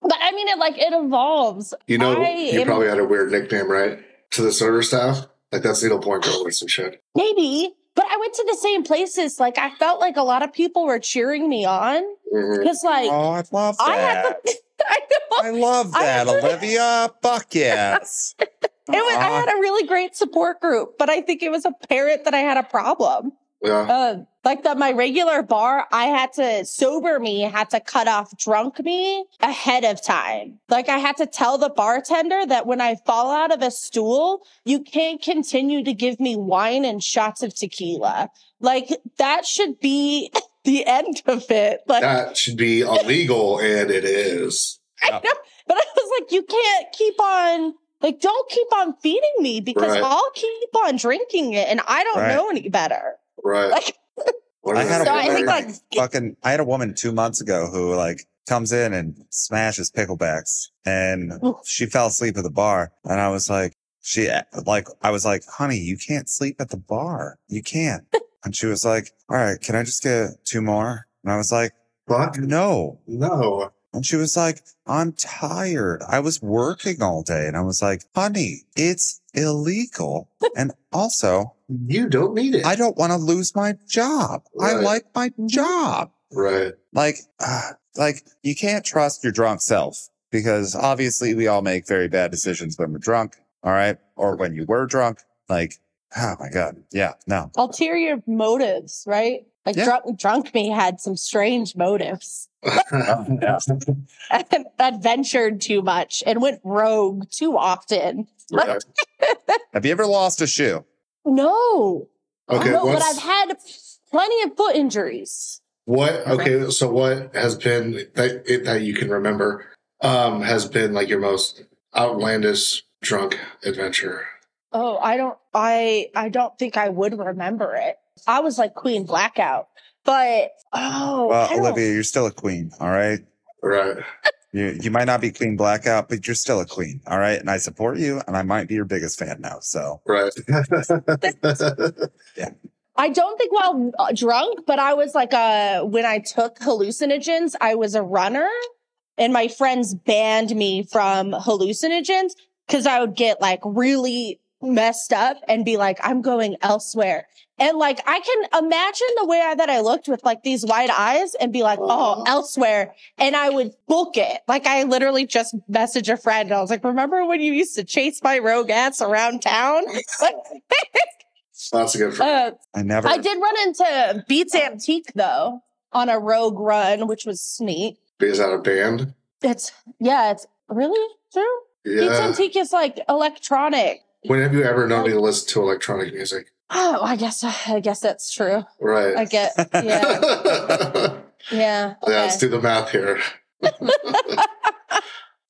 But I mean, it like it evolves. You know, I you am- probably had a weird nickname, right? To the server staff? Like that's needlepoint girl or some shit. Maybe, but I went to the same places. Like I felt like a lot of people were cheering me on mm-hmm. because, like, Oh, I love I had that. the. I know. I love I- that, Olivia. Fuck yes. It was, I uh-huh. had a really great support group, but I think it was apparent that I had a problem. Yeah. Uh, like the my regular bar, I had to sober me, had to cut off drunk me ahead of time. Like I had to tell the bartender that when I fall out of a stool, you can't continue to give me wine and shots of tequila. Like that should be the end of it. Like That should be illegal, and it is. I know, but I was like, you can't keep on. Like, don't keep on feeding me because Right. I'll keep on drinking it and I don't Right. know any better. Right. Like, I had a So? I woman think, like, like- fucking. I had a woman two months ago who like comes in and smashes picklebacks and she fell asleep at the bar. And I was like, she like, I was like, honey, you can't sleep at the bar. You can't. and she was like, all right, can I just get two more? And I was like, Fuck no. no. And she was like, I'm tired. I was working all day. And I was like, honey, it's illegal. and also, You don't need it. I don't want to lose my job. I like my job. right. Like, uh, like you can't trust your drunk self because obviously we all make very bad decisions when we're drunk. All right. Or when you were drunk. Like, oh my God. Yeah. No. Ulterior motives, right? Like Yeah. drunk, drunk me had some strange motives. yeah. that ventured too much and went rogue too often. Right. Have you ever lost a shoe? No, Okay. no, but I've had plenty of foot injuries. What? Okay, so what has been that it, that you can remember um, has been like your most outlandish drunk adventure? Oh, I don't, I, I don't think I would remember it. I was like Queen Blackout, but oh, Well, Olivia, you're still a queen. All right. Right. You, you might not be queen blackout, but you're still a queen. All right. And I support you and I might be your biggest fan now. So Right. yeah. I don't think while uh, drunk, but I was like uh when I took hallucinogens, I was a runner and my friends banned me from hallucinogens cuz I would get like really messed up and be like I'm going elsewhere. And like I can imagine the way I, that I looked with like these wide eyes and be like, "Oh, elsewhere." And I would book it. Like I literally just message a friend. I was like, "Remember when you used to chase my rogue ass around town?" Like That's a good. Friend. uh, I never, I did run into Beats Antique though on a rogue run, which was neat. Is that a band? It's yeah, it's really true. Beats Antique is like electronic. When have you ever known me to listen to electronic music? Oh, I guess I guess that's true. Right. I get yeah, yeah. Yeah, let's do the math here.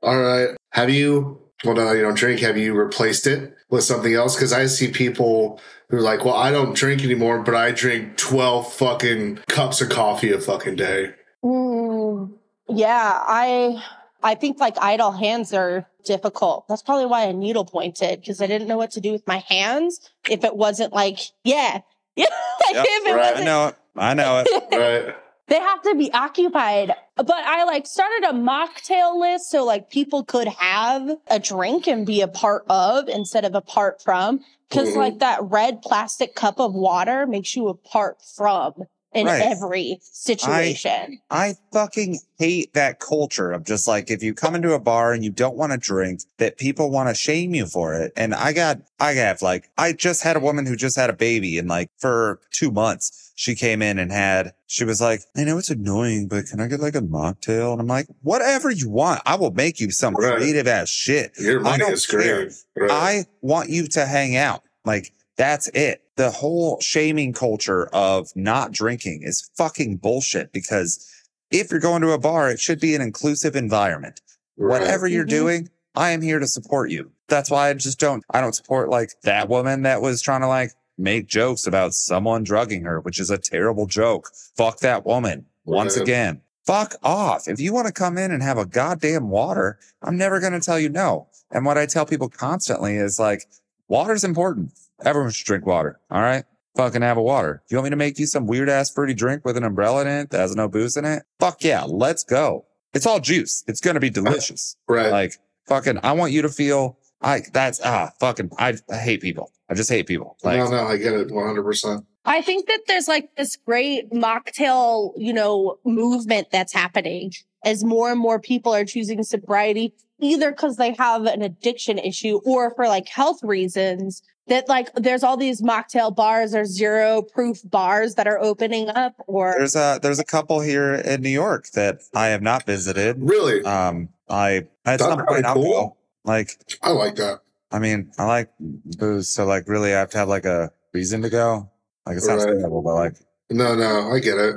All right. Have you, well, no, you don't drink, have you replaced it with something else? Because I see people who are like, well, I don't drink anymore, but I drink 12 fucking cups of coffee a fucking day. Mm, yeah, I I think like idle hands are difficult. That's probably why I needle pointed because I didn't know what to do with my hands if it wasn't like yeah. Yeah, Yep, if it right. I wasn't know it. I know it. Right. they have to be occupied. But I like started a mocktail list so like people could have a drink and be a part of instead of apart from. because Mhm. like that red plastic cup of water makes you apart from in Right. every situation. I fucking hate that culture of just like if you come into a bar and you don't want to drink, that people want to shame you for it. And I got, I have like, I just had a woman who just had a baby and like for two months, she came in and had, she was like, I know it's annoying, but can I get like a mocktail? And I'm like, whatever you want. I will make you some Right. creative ass shit. Your I money don't is great. Right. I want you to hang out. Like that's it. The whole shaming culture of not drinking is fucking bullshit because if you're going to a bar, it should be an inclusive environment. Right. Whatever you're Mhm. doing, I am here to support you. That's why I just don't, I don't support like that woman that was trying to like make jokes about someone drugging her, which is a terrible joke. Fuck that woman. Once Right. again, fuck off. If you want to come in and have a goddamn water, I'm never going to tell you no. And what I tell people constantly is like, water's important. Everyone should drink water. All right. Fucking have a water. You want me to make you some weird ass fruity drink with an umbrella in it that has no booze in it? Fuck yeah. Let's go. It's all juice. It's going to be delicious. right. Like fucking, I want you to feel I, that's, ah, fucking, I, I hate people. I just hate people. Like, no, no, I get it 100%. I think that there's like this great mocktail, you know, movement that's happening as more and more people are choosing sobriety, either because they have an addiction issue or for like health reasons. That like there's all these mocktail bars or zero proof bars that are opening up or there's a, there's a couple here in New York that I have not visited. Really? Um, I, at That's some pretty point I'll cool. go. Like, I like that. I mean, I like booze, so like really I have to have like a reason to go. Like it sounds Right. terrible, but like No, no, I get it.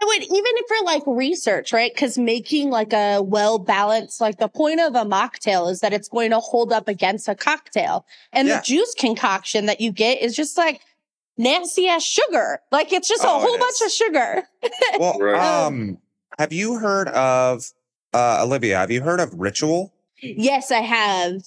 It would even if for like research, right? Because making like a well balanced, like the point of a mocktail is that it's going to hold up against a cocktail. And Yeah. the juice concoction that you get is just like nasty ass sugar. Like it's just a Oh, it whole bunch of sugar. well, Right. um Have you heard of uh Olivia? Have you heard of Ritual? Yes, I have.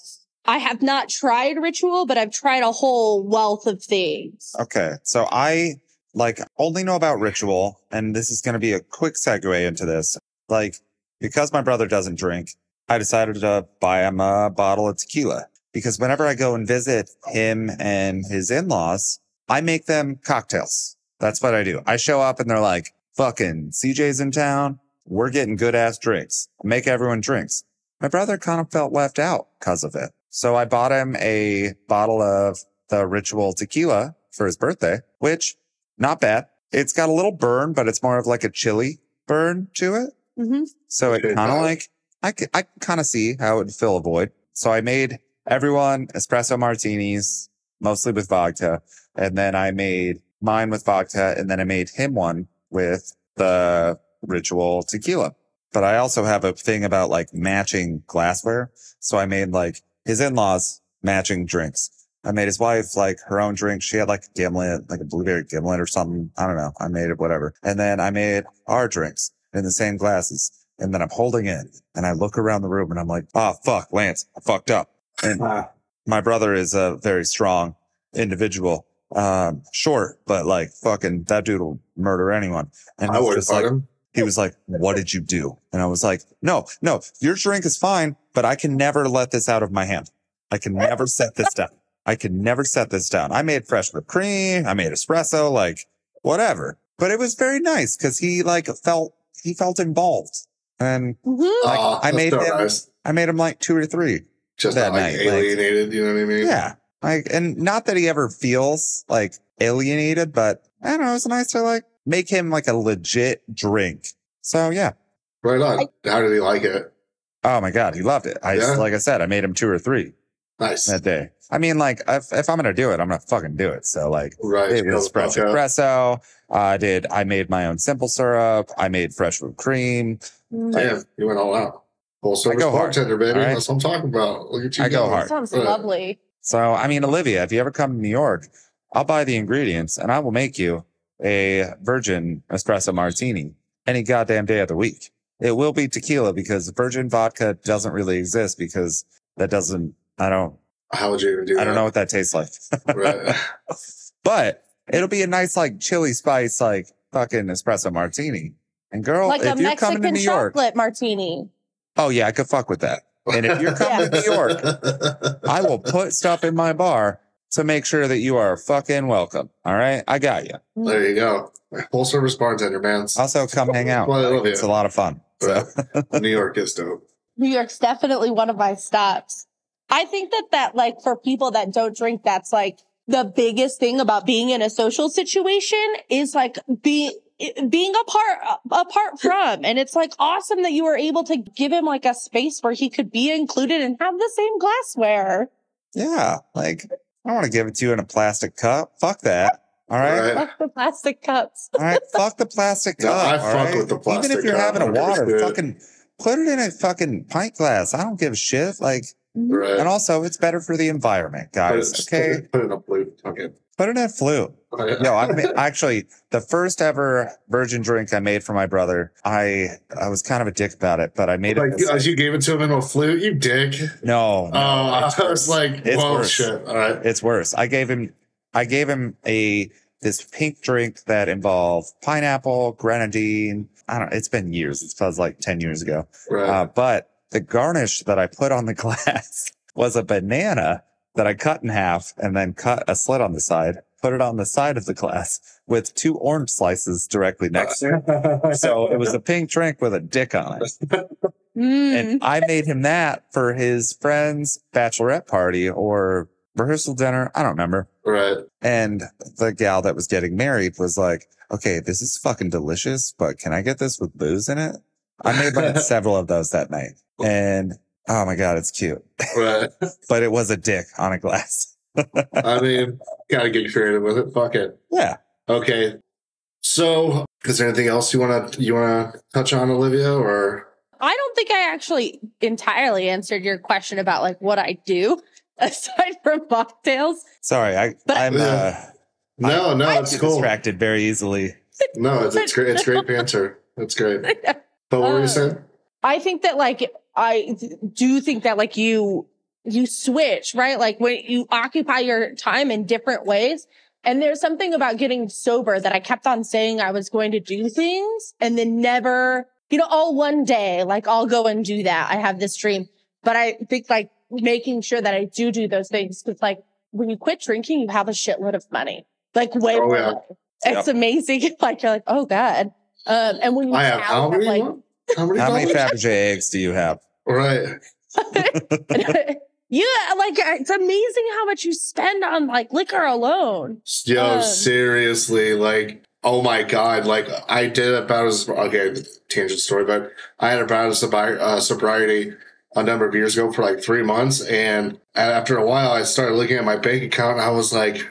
I have not tried ritual, but I've tried a whole wealth of things. Okay. So I like only know about Ritual, and this is going to be a quick segue into this. Like, because my brother doesn't drink, I decided to buy him a bottle of tequila because whenever I go and visit him and his in-laws, I make them cocktails. That's what I do. I show up and they're like, fucking CJ's in town. We're getting good ass drinks. Make everyone drinks. My brother kind of felt left out because of it. So I bought him a bottle of the ritual tequila for his birthday, which not bad. It's got a little burn, but it's more of like a chili burn to it. hmm So it kind of got it. like, I, c- I kind of see how it would fill a void. So I made everyone espresso martinis, mostly with vodka. And then I made mine with vodka. And then I made him one with the ritual tequila. But I also have a thing about like matching glassware. So I made like his in-laws matching drinks. I made his wife like her own drink. She had like a gimlet, like a blueberry gimlet or something. I don't know. I made it, whatever. And then I made our drinks in the same glasses. And then I'm holding it and I look around the room and I'm like, oh, fuck, Lance, I fucked up. And Ah, my brother is a very strong individual. Um, short, but like fucking that dude will murder anyone. And I he's would just fuck like, him. he was like, what did you do? And I was like, no, no, your drink is fine, but I can never let this out of my hand. I can never set this down. I could never set this down. I made fresh whipped cream. I made espresso, like whatever, but it was very nice because he like felt, he felt involved and hmm like, Aw, I made so him- nice. I made him like two or three. just that not like night, like- alienated. you know what I mean? Yeah. Like, and not that he ever feels like alienated, but I don't know. It's nice to like make him like a legit drink. So yeah. Right on. How did he like it? Oh my God. He loved it. I, Yeah? like I said, I made him two or three Nice. that day. I mean, like if, if I'm going to do it, I'm going to fucking do it. So like Right. it was fresh Okay. espresso. I did, I made my own simple syrup. I made fresh whipped cream. Mm. Damn, you went all out. Full service go hard, bartender, baby. all right? That's what I'm talking about. Look at you. I go go. hard. Sounds Right. lovely. So, I mean, Olivia, if you ever come to New York, I'll buy the ingredients and I will make you a virgin espresso martini any goddamn day of the week. It will be tequila because virgin vodka doesn't really exist because that doesn't, I don't, How would you even do that? I don't know what that tastes like. Right. but it'll be a nice, like chili spice, like fucking espresso martini. And girl, like a if you're coming to Mexican New York, chocolate martini. oh yeah, I could fuck with that. And if you're coming to New York, I will put stuff in my bar to make sure that you are fucking welcome. All right. I got you. there you go. Full service bartender, man. Also come hang out. Well, I love you. It's a lot of fun. So New York is dope. New York's definitely one of my stops. I think that that like for people that don't drink, that's like the biggest thing about being in a social situation is like being being apart apart from and it's like awesome that you were able to give him like a space where he could be included and have the same glassware yeah, like I want to give it to you in a plastic cup. Fuck that. All right. Right. Fuck the plastic cups All right. Fuck the plastic No, cup. I fuck right? with the plastic Even if you're cup. having a water, fucking put it in a fucking pint glass. I don't give a shit. Like, Right. and also it's better for the environment, Put it- guys. Okay. Put it in a blue. Okay. Put it in flu. Yo, I ma- actually the first ever virgin drink I made for my brother. I I was kind of a dick about it, but I made it. Like, this- as you gave it to him in a flute, you dick. no, no, Oh, it's I worse. was like, It's whoa, worse. shit. All right. It's worse. I gave him I gave him a this pink drink that involved pineapple, grenadine. I don't. Know. It's been years. It was like ten years ago. Right. Uh, but the garnish that I put on the glass was a banana that I cut in half and then cut a slit on the side. Put it on the side of the glass with two orange slices directly next to it. So it was a pink drink with a dick on it. Mm. And I made him that for his friend's bachelorette party or rehearsal dinner. I don't remember. right. And the gal that was getting married was like, okay, this is fucking delicious, but can I get this with booze in it? I made like several of those that night. And oh my God, it's cute. Right. But it was a dick on a glass. I mean, gotta get creative with it. Fuck it. Yeah. Okay. So, is there anything else you want to you want to touch on, Olivia? Or I don't think I actually entirely answered your question about like what I do aside from mocktails. Sorry. I, But- I'm, uh, no, no, I it's get cool. distracted very easily. No, it's, it's great. It's great banter. It's great. But what were Uh, you saying? I think that like I do think that like you you switch, right? Like when you occupy your time in different ways. And there's something about getting sober that I kept on saying I was going to do things and then never, you know, all one day, like I'll go and do that. I have this dream, but I think like making sure that I do do those things because like when you quit drinking, you have a shitload of money, like way Oh, more. yeah. It's amazing. Like you're like, oh God. Um, and when you I have how many? like, how many? How many? Fabergé eggs do you have? Right. yeah, like it's amazing how much you spend on like liquor alone. Yo, Um, seriously, like, oh my god, like I did about as okay, tangent story, but I had about a sobri- uh, sobriety a number of years ago for like three months, and after a while, I started looking at my bank account, and I was like,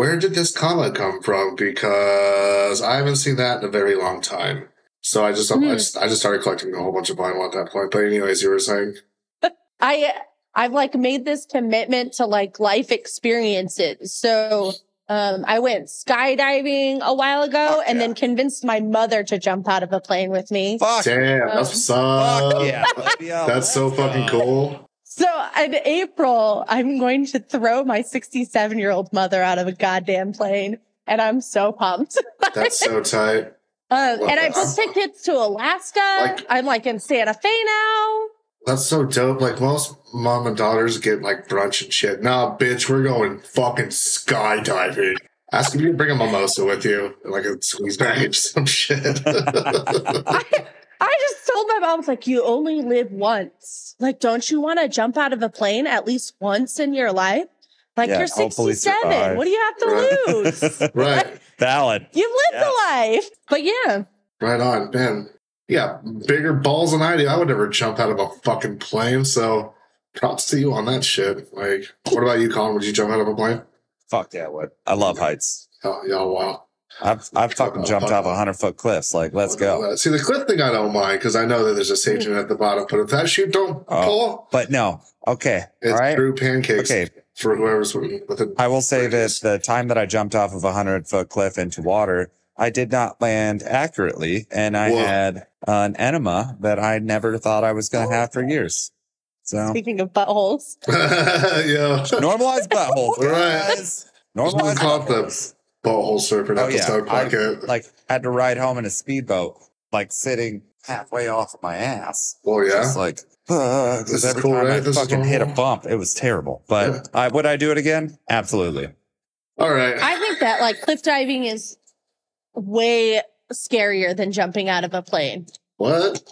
where did this comma come from? Because I haven't seen that in a very long time. So I just, I Hmm. just, I just started collecting a whole bunch of vinyl at that point. But anyways, you were saying, I I've like made this commitment to like life experiences. So um I went skydiving a while ago Fuck and yeah. then convinced my mother to jump out of a plane with me. Fuck, damn, Um, that's what's up. fuck yeah. Yeah, That's so fucking cool. So in April, I'm going to throw my 67 year old mother out of a goddamn plane. And I'm so pumped. That's so tight. Um, and I booked tickets to Alaska. Like- I'm like in Santa Fe now. That's so dope. Like most mom and daughters get like brunch and shit. Nah, bitch, we're going fucking skydiving. Ask if you can bring a mimosa with you, like a squeeze bag or some shit. I, I just told my mom, I like, you only live once. Like, don't you want to jump out of a plane at least once in your life? Like, Yeah, you're 67. survive. What do you have to lose? right, Valid. You've lived Yeah. a life. But yeah, right on, man. Yeah, bigger balls than I do. I would never jump out of a fucking plane. So, props to you on that shit. Like, what about you, Colin? Would you jump out of a plane? Fuck yeah, would. I love heights. Oh, yeah, wow. I've I've fucking jumped off a hundred foot cliffs. Like, let's go. See, the cliff thing I don't mind because I know that there's a safety mm. net at the bottom. But if that chute don't Oh. pull, But no, okay, it's all right. true pancakes Okay, for whoever's with it. I will say that Bridges. the time that I jumped off of a hundred foot cliff into water, I did not land accurately, and I Whoa. had an enema that I never thought I was going to oh. have for years. So speaking of buttholes, yeah. normalized butthole, Right. guys. We Normalized call buttholes. Butthole surfing Oh yeah, episode I pocket. like had to ride home in a speedboat, like sitting halfway off of my ass. Oh yeah. Just like, because This is every cool, time right? I This fucking hit a bump, it was terrible. But I, would I do it again? Absolutely. All right. I think that like cliff diving is way scarier than jumping out of a plane. what?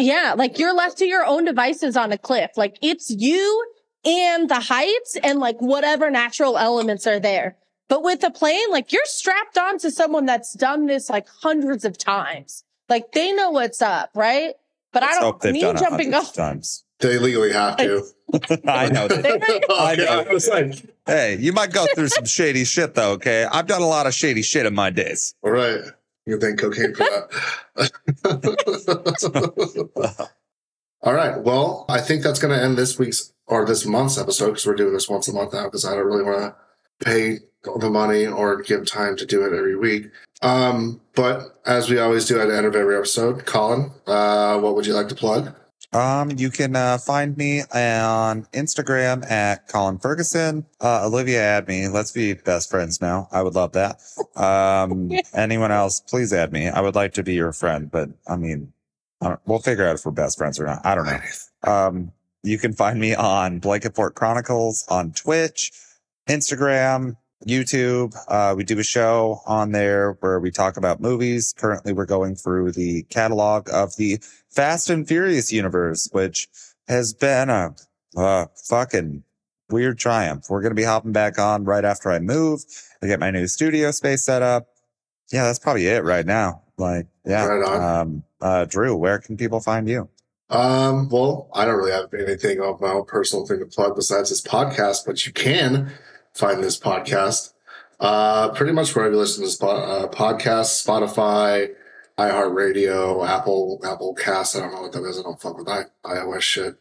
Yeah, like you're left to your own devices on a cliff. Like it's you and the heights and like whatever natural elements are there. But with a plane, like you're strapped on to someone that's done this like hundreds of times. Like they know what's up, right? But Let's I don't they've me done jumping off. of times. They legally have to. I know that. I know. I was like, Hey, you might go through some shady shit though, okay? I've done a lot of shady shit in my days. all right. You think cocaine for that? all right. Well, I think that's going to end this week's or this month's episode because we're doing this once a month now because I don't really want to pay the money or give time to do it every week. Um, but as we always do at the end of every episode, Colin, uh, what would you like to plug? Um, you can uh, find me on Instagram at Colin Ferguson. Uh, Olivia, add me. Let's be best friends now. I would love that. Um, anyone else, please add me. I would like to be your friend, but I mean, I don't, we'll figure out if we're best friends or not. I don't know. Um, you can find me on Blanket Fort Chronicles on Twitch, Instagram, YouTube. Uh, we do a show on there where we talk about movies. Currently, we're going through the catalog of the Fast and Furious universe, which has been a, uh fucking weird triumph. We're going to be hopping back on right after I move. I get my new studio space set up. Yeah, that's probably it right now. Like, yeah. Right. Um, uh, Drew, where can people find you? Um, well, I don't really have anything of my own personal thing to plug besides this podcast, but you can find this podcast uh, pretty much wherever you listen to this uh, podcast, Spotify, iHeartRadio, Apple, Apple Cast. I don't know what that is. I don't fuck with I- iOS shit.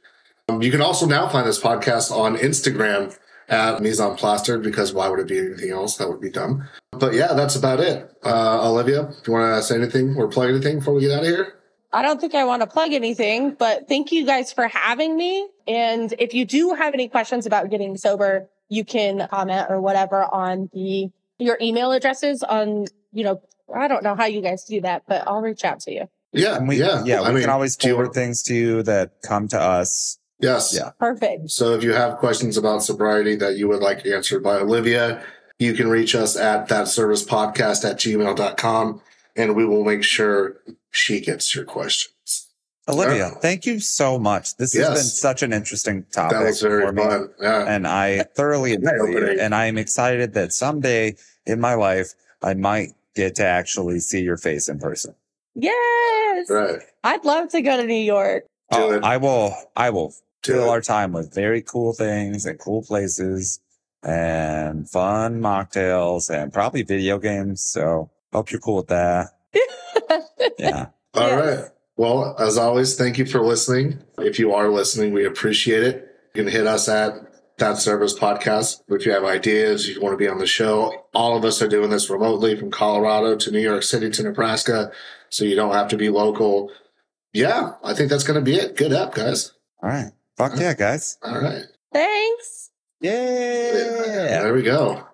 Um, you can also now find this podcast on Instagram at Mise Plastered because why would it be anything else? That would be dumb. But yeah, that's about it. Uh, Olivia, do you want to say anything or plug anything before we get out of here? I don't think I want to plug anything, but thank you guys for having me. And if you do have any questions about getting sober, you can comment or whatever on the your email addresses on, you know, I don't know how you guys do that, but I'll reach out to you. Yeah, And we, yeah, yeah, we I mean, can always do forward things to you that come to us. Yes. Yeah. Perfect. So if you have questions about sobriety that you would like answered by Olivia, you can reach us at that service podcast at gmail.com and we will make sure she gets your questions. Olivia, thank you so much. This has been such an interesting topic That was very for me. fun. Yeah. and I thoroughly enjoy Eye-opening. it. And I'm excited that someday in my life, I might get to actually see your face in person. Yes. Right. I'd love to go to New York. Do Oh, it. I will, I will Do fill it. our time with very cool things and cool places and fun mocktails and probably video games. So hope you're cool with that. Yeah. All Yes. right. Well, as always, thank you for listening. If you are listening, we appreciate it. You can hit us at that service podcast if you have ideas, you want to be on the show. All of us are doing this remotely from Colorado to New York City to Nebraska, so you don't have to be local. Yeah, I think that's going to be it. Good up, guys. All right. Fuck yeah, guys. All right. Thanks. Yeah. There we go.